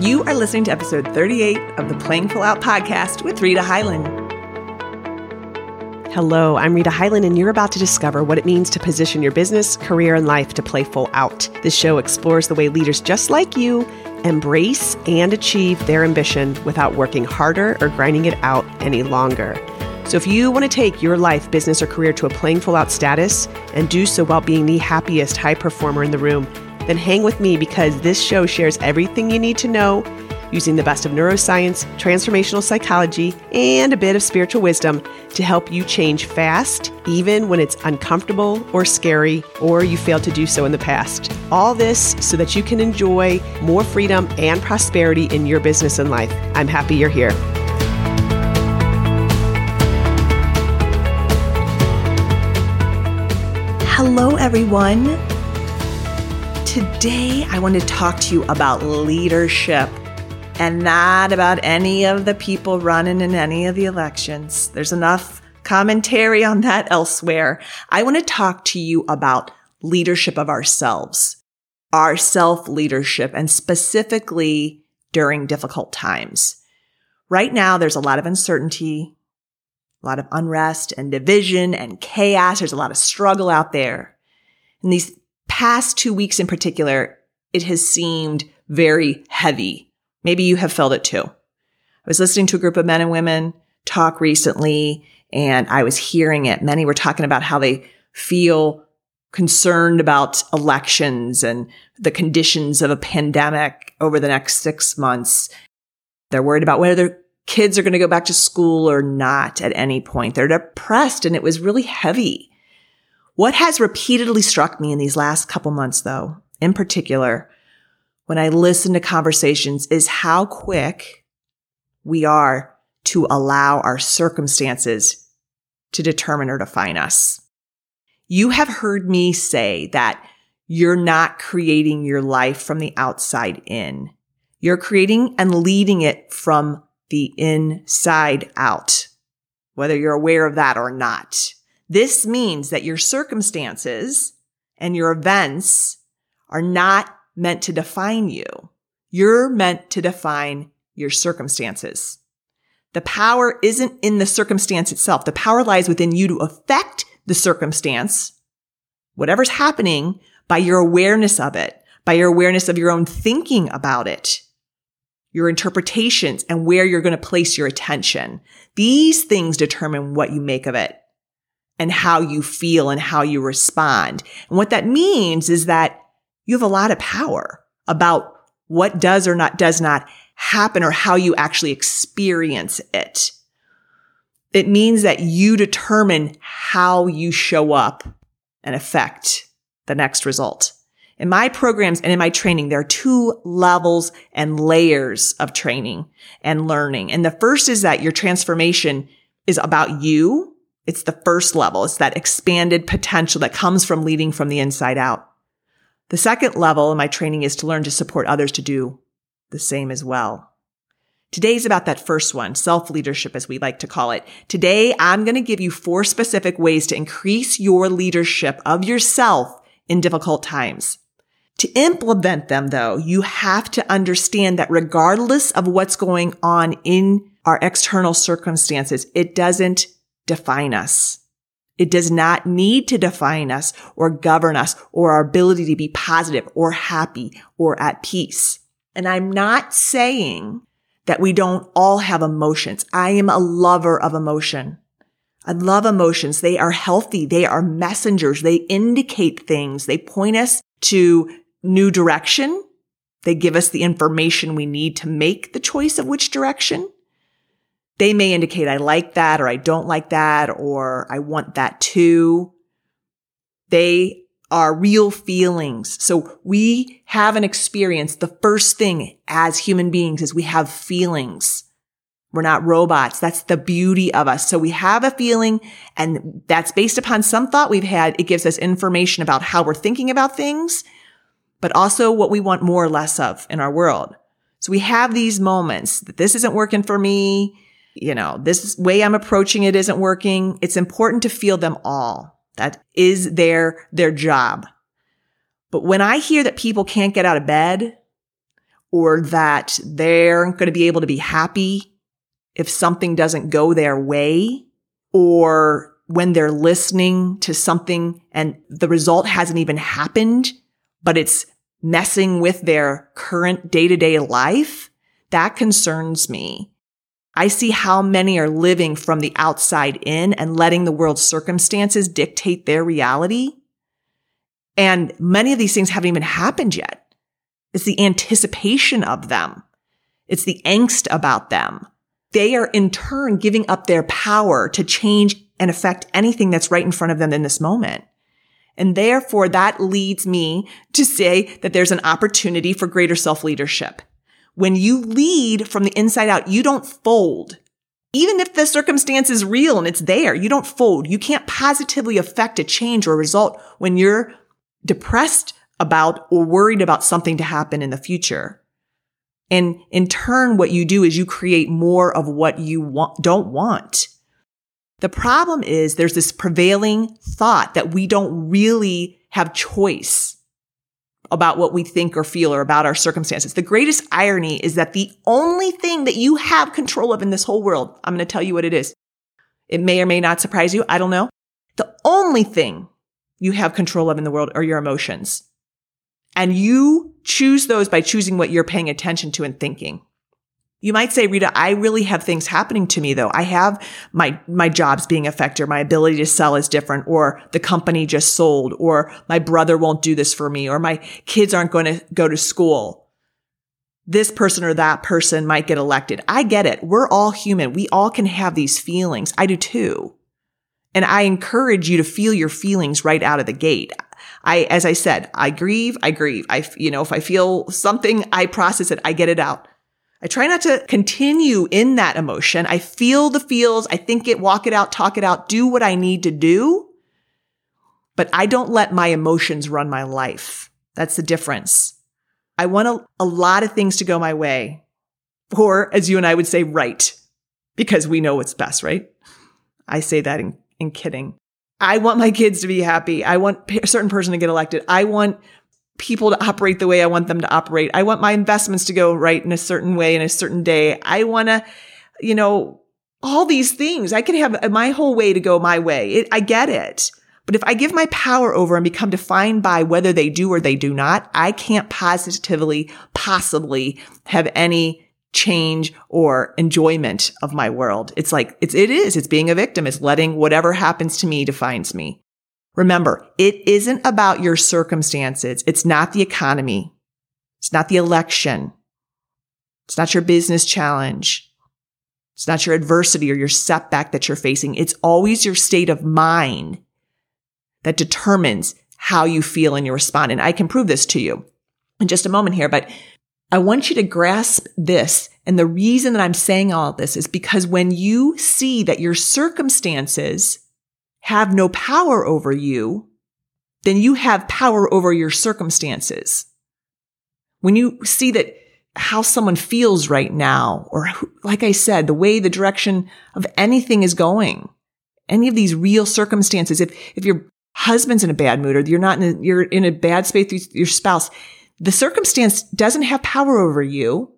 You are listening to episode 38 of the Playing Full Out podcast with Rita Hyland. Hello, I'm Rita Hyland, and you're about to discover what it means to position your business, career, and life to play full out. This show explores the way leaders just like you embrace and achieve their ambition without working harder or grinding it out any longer. So, if you want to take your life, business, or career to a playing full out status and do so while being the happiest high performer in the room, then hang with me because this show shares everything you need to know using the best of neuroscience, transformational psychology, and a bit of spiritual wisdom to help you change fast, even when it's uncomfortable or scary, or you failed to do so in the past. All this so that you can enjoy more freedom and prosperity in your business and life. I'm happy you're here. Hello, everyone. Today, I want to talk to you about leadership and not about any of the people running in any of the elections. There's enough commentary on that elsewhere. I want to talk to you about leadership of ourselves, our self leadership, and specifically during difficult times. Right now, there's a lot of uncertainty, a lot of unrest and division and chaos. There's a lot of struggle out there. And these past two weeks in particular, it has seemed very heavy. Maybe you have felt it too. I was listening to a group of men and women talk recently and I was hearing it. Many were talking about how they feel concerned about elections and the conditions of a pandemic over the next six months. They're worried about whether their kids are going to go back to school or not at any point. They're depressed and it was really heavy. What has repeatedly struck me in these last couple months, though, in particular, when I listen to conversations is how quick we are to allow our circumstances to determine or define us. You have heard me say that you're not creating your life from the outside in. You're creating and leading it from the inside out, whether you're aware of that or not. This means that your circumstances and your events are not meant to define you. You're meant to define your circumstances. The power isn't in the circumstance itself. The power lies within you to affect the circumstance, whatever's happening, by your awareness of it, by your awareness of your own thinking about it, your interpretations, and where you're going to place your attention. These things determine what you make of it and how you feel and how you respond. And what that means is that you have a lot of power about what does or not does not happen or how you actually experience it. It means that you determine how you show up and affect the next result. In my programs and in my training, there are two levels and layers of training and learning. And the first is that your transformation is about you. It's the first level. It's that expanded potential that comes from leading from the inside out. The second level in my training is to learn to support others to do the same as well. Today's about that first one, self leadership, as we like to call it. Today, I'm going to give you four specific ways to increase your leadership of yourself in difficult times. To implement them, though, you have to understand that regardless of what's going on in our external circumstances, it doesn't define us. It does not need to define us or govern us or our ability to be positive or happy or at peace. And I'm not saying that we don't all have emotions. I am a lover of emotion. I love emotions. They are healthy. They are messengers. They indicate things. They point us to new direction. They give us the information we need to make the choice of which direction they may indicate I like that or I don't like that or I want that too. They are real feelings. So we have an experience. The first thing as human beings is we have feelings. We're not robots. That's the beauty of us. So we have a feeling and that's based upon some thought we've had. It gives us information about how we're thinking about things, but also what we want more or less of in our world. So we have these moments that this isn't working for me you know, this way I'm approaching it isn't working. It's important to feel them all. That is their, their job. But when I hear that people can't get out of bed or that they're going to be able to be happy if something doesn't go their way or when they're listening to something and the result hasn't even happened, but it's messing with their current day to day life. That concerns me. I see how many are living from the outside in and letting the world's circumstances dictate their reality. And many of these things haven't even happened yet. It's the anticipation of them. It's the angst about them. They are in turn giving up their power to change and affect anything that's right in front of them in this moment. And therefore that leads me to say that there's an opportunity for greater self leadership. When you lead from the inside out, you don't fold. Even if the circumstance is real and it's there, you don't fold. You can't positively affect a change or a result when you're depressed about or worried about something to happen in the future. And in turn, what you do is you create more of what you want, don't want. The problem is there's this prevailing thought that we don't really have choice about what we think or feel or about our circumstances. The greatest irony is that the only thing that you have control of in this whole world, I'm going to tell you what it is. It may or may not surprise you. I don't know. The only thing you have control of in the world are your emotions. And you choose those by choosing what you're paying attention to and thinking. You might say, Rita, I really have things happening to me though. I have my, my jobs being affected. Or my ability to sell is different or the company just sold or my brother won't do this for me or my kids aren't going to go to school. This person or that person might get elected. I get it. We're all human. We all can have these feelings. I do too. And I encourage you to feel your feelings right out of the gate. I, as I said, I grieve, I grieve. I, you know, if I feel something, I process it, I get it out. I try not to continue in that emotion. I feel the feels. I think it, walk it out, talk it out, do what I need to do. But I don't let my emotions run my life. That's the difference. I want a, a lot of things to go my way. Or as you and I would say, right. Because we know what's best, right? I say that in, in kidding. I want my kids to be happy. I want a certain person to get elected. I want people to operate the way I want them to operate. I want my investments to go right in a certain way in a certain day. I want to, you know, all these things. I can have my whole way to go my way. It, I get it. But if I give my power over and become defined by whether they do or they do not, I can't positively, possibly have any change or enjoyment of my world. It's like, it's, it is, it's being a victim. It's letting whatever happens to me defines me. Remember, it isn't about your circumstances. It's not the economy. It's not the election. It's not your business challenge. It's not your adversity or your setback that you're facing. It's always your state of mind that determines how you feel and you respond. And I can prove this to you in just a moment here, but I want you to grasp this. And the reason that I'm saying all this is because when you see that your circumstances have no power over you, then you have power over your circumstances. When you see that how someone feels right now, or like I said, the way the direction of anything is going, any of these real circumstances, if, if your husband's in a bad mood or you're not in a, you're in a bad space with your spouse, the circumstance doesn't have power over you.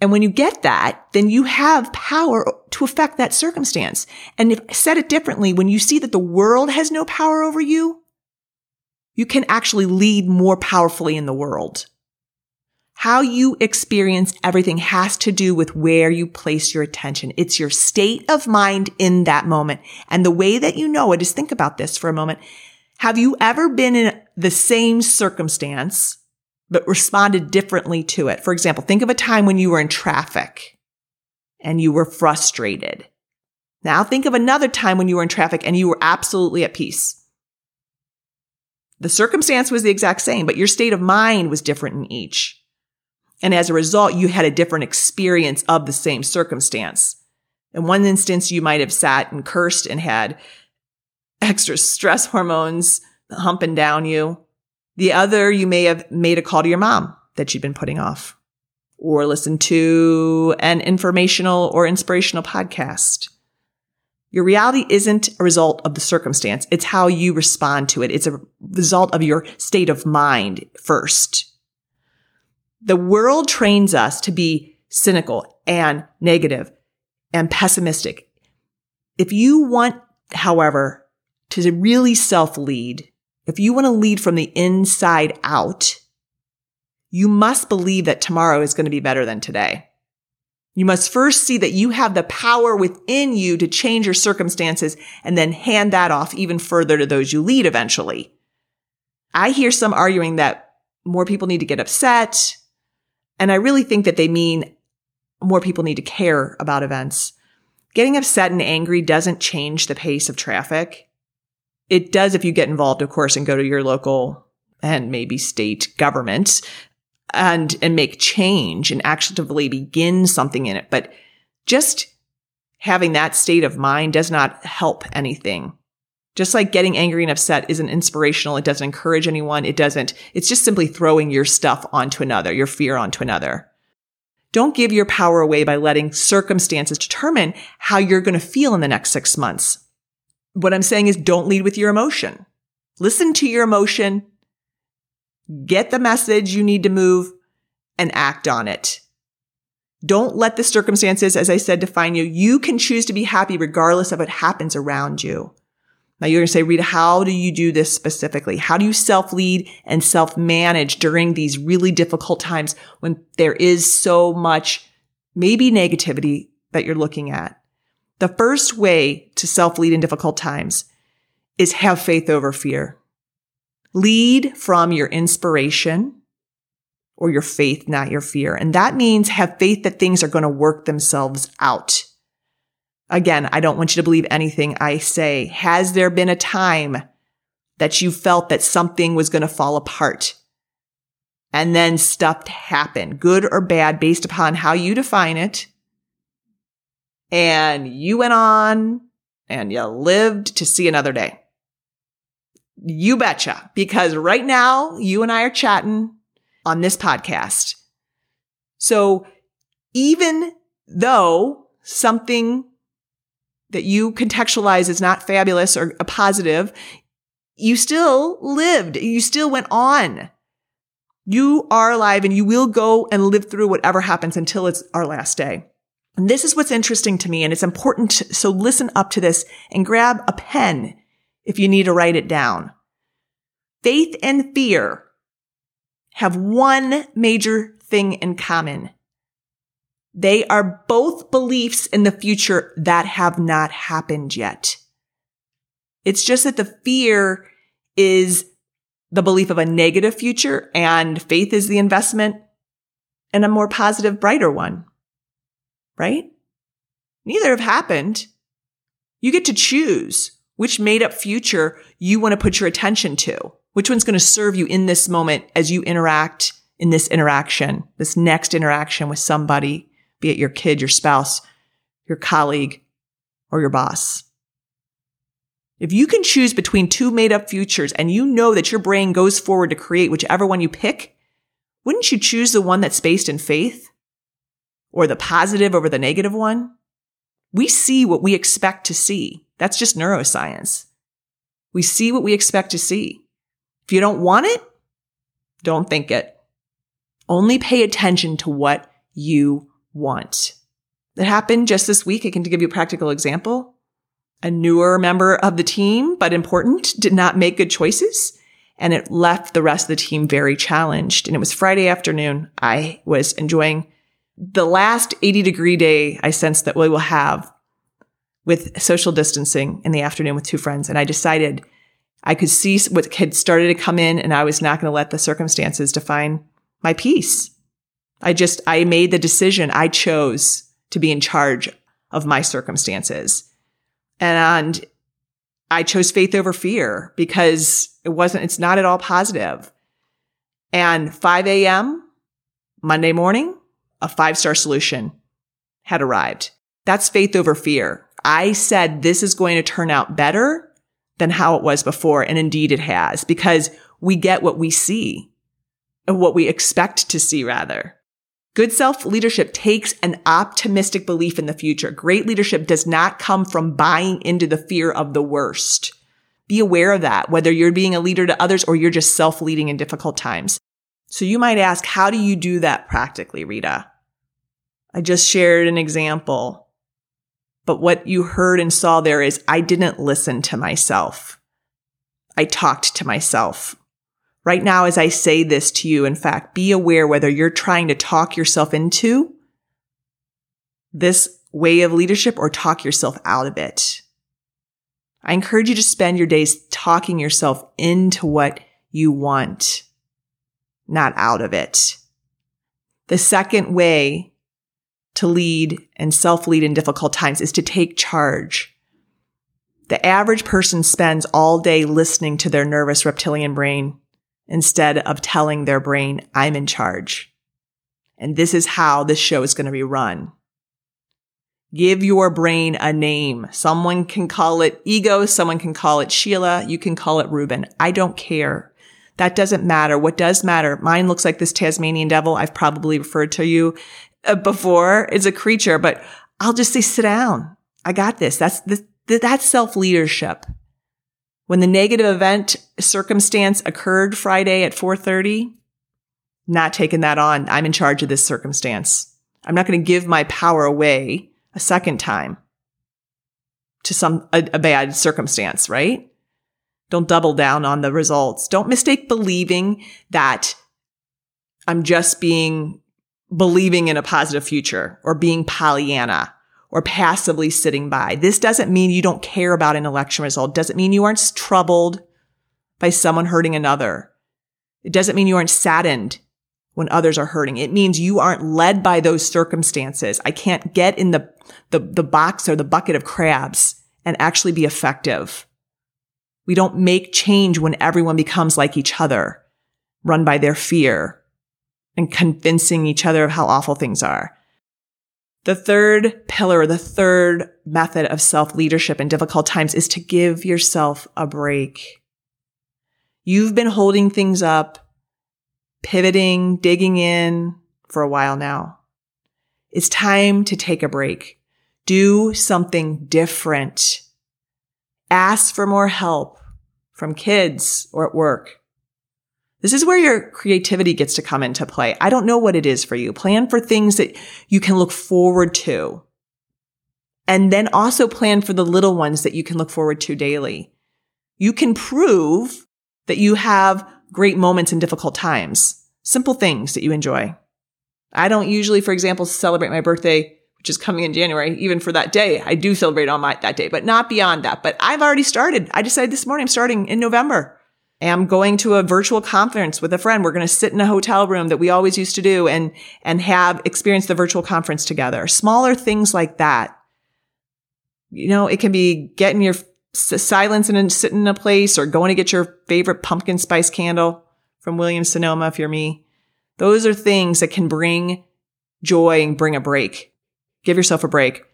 And when you get that, then you have power to affect that circumstance. And if said it differently, when you see that the world has no power over you, you can actually lead more powerfully in the world. How you experience everything has to do with where you place your attention. It's your state of mind in that moment. And the way that you know it is think about this for a moment. Have you ever been in the same circumstance but responded differently to it. For example, think of a time when you were in traffic and you were frustrated. Now think of another time when you were in traffic and you were absolutely at peace. The circumstance was the exact same, but your state of mind was different in each. And as a result, you had a different experience of the same circumstance. In one instance, you might have sat and cursed and had extra stress hormones humping down you. The other, you may have made a call to your mom that you've been putting off or listened to an informational or inspirational podcast. Your reality isn't a result of the circumstance. It's how you respond to it. It's a result of your state of mind first. The world trains us to be cynical and negative and pessimistic. If you want, however, to really self lead, if you want to lead from the inside out, you must believe that tomorrow is going to be better than today. You must first see that you have the power within you to change your circumstances and then hand that off even further to those you lead eventually. I hear some arguing that more people need to get upset. And I really think that they mean more people need to care about events. Getting upset and angry doesn't change the pace of traffic. It does if you get involved, of course, and go to your local and maybe state government and, and make change and actively begin something in it. But just having that state of mind does not help anything. Just like getting angry and upset isn't inspirational. It doesn't encourage anyone. It doesn't, it's just simply throwing your stuff onto another, your fear onto another. Don't give your power away by letting circumstances determine how you're going to feel in the next six months. What I'm saying is don't lead with your emotion. Listen to your emotion, get the message you need to move and act on it. Don't let the circumstances, as I said, define you. You can choose to be happy regardless of what happens around you. Now you're going to say, Rita, how do you do this specifically? How do you self lead and self manage during these really difficult times when there is so much maybe negativity that you're looking at? The first way to self lead in difficult times is have faith over fear. Lead from your inspiration or your faith, not your fear. And that means have faith that things are going to work themselves out. Again, I don't want you to believe anything I say. Has there been a time that you felt that something was going to fall apart? And then stuff happened, good or bad, based upon how you define it. And you went on and you lived to see another day. You betcha. Because right now, you and I are chatting on this podcast. So even though something that you contextualize is not fabulous or a positive, you still lived. You still went on. You are alive and you will go and live through whatever happens until it's our last day. And this is what's interesting to me and it's important. So listen up to this and grab a pen if you need to write it down. Faith and fear have one major thing in common. They are both beliefs in the future that have not happened yet. It's just that the fear is the belief of a negative future and faith is the investment in a more positive, brighter one. Right? Neither have happened. You get to choose which made up future you want to put your attention to. Which one's going to serve you in this moment as you interact in this interaction, this next interaction with somebody be it your kid, your spouse, your colleague, or your boss. If you can choose between two made up futures and you know that your brain goes forward to create whichever one you pick, wouldn't you choose the one that's based in faith? Or the positive over the negative one? We see what we expect to see. That's just neuroscience. We see what we expect to see. If you don't want it, don't think it. Only pay attention to what you want. It happened just this week. I can give you a practical example. A newer member of the team, but important, did not make good choices. And it left the rest of the team very challenged. And it was Friday afternoon. I was enjoying the last 80 degree day I sensed that we will have with social distancing in the afternoon with two friends. And I decided I could see what had started to come in and I was not going to let the circumstances define my peace. I just, I made the decision. I chose to be in charge of my circumstances. And I chose faith over fear because it wasn't, it's not at all positive. And 5 a.m. Monday morning, a five star solution had arrived. That's faith over fear. I said this is going to turn out better than how it was before. And indeed it has because we get what we see, uh, what we expect to see rather. Good self leadership takes an optimistic belief in the future. Great leadership does not come from buying into the fear of the worst. Be aware of that, whether you're being a leader to others or you're just self leading in difficult times. So you might ask, how do you do that practically, Rita? I just shared an example. But what you heard and saw there is I didn't listen to myself. I talked to myself. Right now, as I say this to you, in fact, be aware whether you're trying to talk yourself into this way of leadership or talk yourself out of it. I encourage you to spend your days talking yourself into what you want, not out of it. The second way to lead and self lead in difficult times is to take charge. The average person spends all day listening to their nervous reptilian brain instead of telling their brain, I'm in charge. And this is how this show is going to be run. Give your brain a name. Someone can call it ego. Someone can call it Sheila. You can call it Ruben. I don't care. That doesn't matter. What does matter? Mine looks like this Tasmanian devil. I've probably referred to you uh, before. It's a creature, but I'll just say, sit down. I got this. That's the, that's self leadership. When the negative event circumstance occurred Friday at 4:30, not taking that on. I'm in charge of this circumstance. I'm not going to give my power away a second time to some a, a bad circumstance, right? Don't double down on the results. Don't mistake believing that I'm just being believing in a positive future or being Pollyanna or passively sitting by. This doesn't mean you don't care about an election result. It doesn't mean you aren't troubled by someone hurting another. It doesn't mean you aren't saddened when others are hurting. It means you aren't led by those circumstances. I can't get in the, the, the box or the bucket of crabs and actually be effective. We don't make change when everyone becomes like each other, run by their fear and convincing each other of how awful things are. The third pillar, the third method of self leadership in difficult times is to give yourself a break. You've been holding things up pivoting, digging in for a while now. It's time to take a break. Do something different. Ask for more help from kids or at work. This is where your creativity gets to come into play. I don't know what it is for you. Plan for things that you can look forward to. And then also plan for the little ones that you can look forward to daily. You can prove that you have great moments in difficult times, simple things that you enjoy. I don't usually, for example, celebrate my birthday, which is coming in January, even for that day. I do celebrate on my, that day, but not beyond that. But I've already started. I decided this morning I'm starting in November. I'm going to a virtual conference with a friend. We're going to sit in a hotel room that we always used to do and, and have experience the virtual conference together. Smaller things like that. You know, it can be getting your silence and sitting in a place or going to get your favorite pumpkin spice candle from Williams Sonoma if you're me. Those are things that can bring joy and bring a break. Give yourself a break.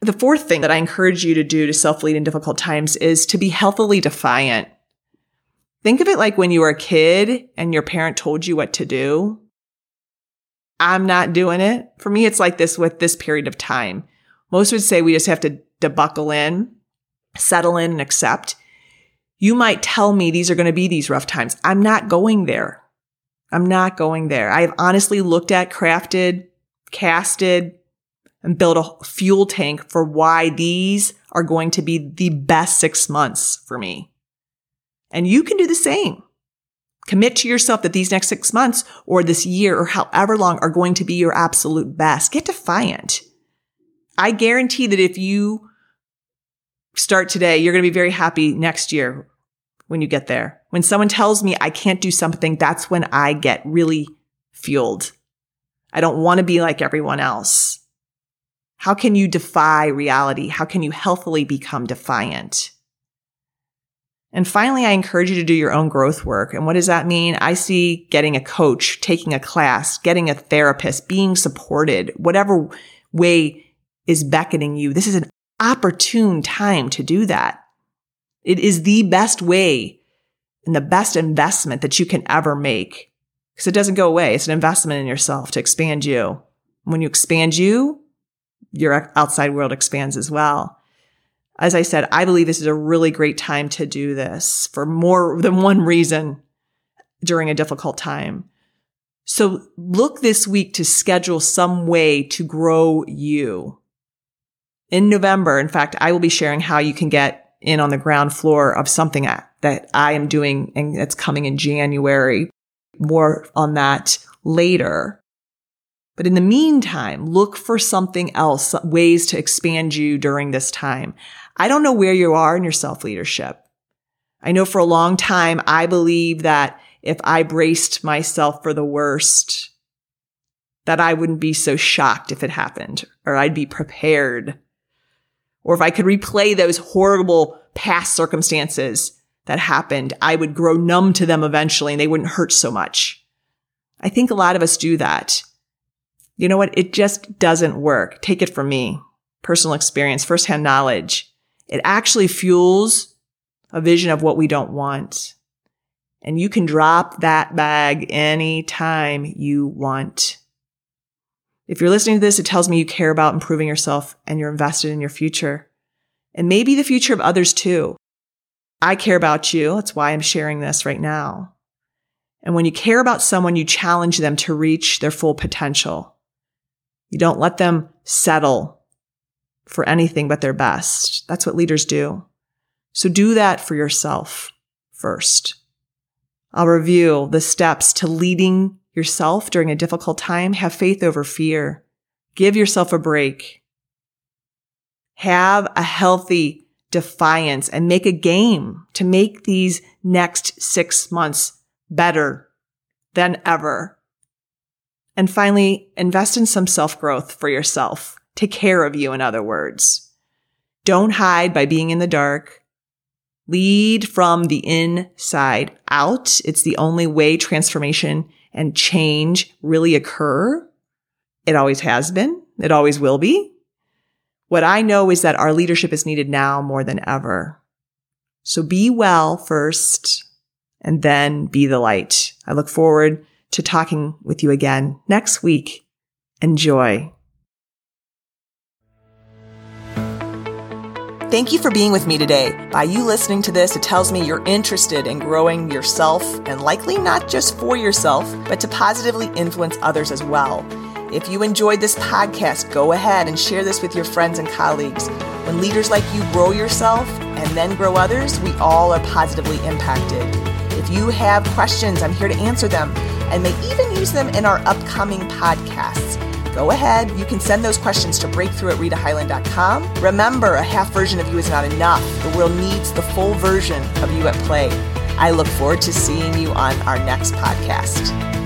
The fourth thing that I encourage you to do to self lead in difficult times is to be healthily defiant. Think of it like when you were a kid and your parent told you what to do. I'm not doing it. For me, it's like this with this period of time. Most would say we just have to, to buckle in settle in and accept. You might tell me these are going to be these rough times. I'm not going there. I'm not going there. I've honestly looked at, crafted, casted, and build a fuel tank for why these are going to be the best six months for me. And you can do the same. Commit to yourself that these next six months or this year or however long are going to be your absolute best. Get defiant. I guarantee that if you start today, you're going to be very happy next year when you get there. When someone tells me I can't do something, that's when I get really fueled. I don't want to be like everyone else. How can you defy reality? How can you healthily become defiant? And finally, I encourage you to do your own growth work. And what does that mean? I see getting a coach, taking a class, getting a therapist, being supported, whatever way is beckoning you. This is an opportune time to do that. It is the best way and the best investment that you can ever make because it doesn't go away. It's an investment in yourself to expand you. When you expand you, your outside world expands as well. As I said, I believe this is a really great time to do this for more than one reason during a difficult time. So look this week to schedule some way to grow you. In November, in fact, I will be sharing how you can get in on the ground floor of something that I am doing and that's coming in January. More on that later. But in the meantime, look for something else, ways to expand you during this time. I don't know where you are in your self leadership. I know for a long time, I believe that if I braced myself for the worst, that I wouldn't be so shocked if it happened, or I'd be prepared. Or if I could replay those horrible past circumstances that happened, I would grow numb to them eventually and they wouldn't hurt so much. I think a lot of us do that. You know what? It just doesn't work. Take it from me. Personal experience, firsthand knowledge. It actually fuels a vision of what we don't want. And you can drop that bag anytime you want. If you're listening to this, it tells me you care about improving yourself and you're invested in your future and maybe the future of others too. I care about you. That's why I'm sharing this right now. And when you care about someone, you challenge them to reach their full potential. You don't let them settle for anything but their best. That's what leaders do. So do that for yourself first. I'll review the steps to leading yourself during a difficult time. Have faith over fear. Give yourself a break. Have a healthy defiance and make a game to make these next six months better than ever. And finally, invest in some self growth for yourself. Take care of you, in other words. Don't hide by being in the dark. Lead from the inside out. It's the only way transformation and change really occur. It always has been. It always will be. What I know is that our leadership is needed now more than ever. So be well first and then be the light. I look forward to talking with you again next week. Enjoy. Thank you for being with me today. By you listening to this, it tells me you're interested in growing yourself and likely not just for yourself, but to positively influence others as well. If you enjoyed this podcast, go ahead and share this with your friends and colleagues. When leaders like you grow yourself and then grow others, we all are positively impacted. If you have questions, I'm here to answer them and may even use them in our upcoming podcasts go ahead. You can send those questions to breakthrough at ritahyland.com. Remember, a half version of you is not enough. The world needs the full version of you at play. I look forward to seeing you on our next podcast.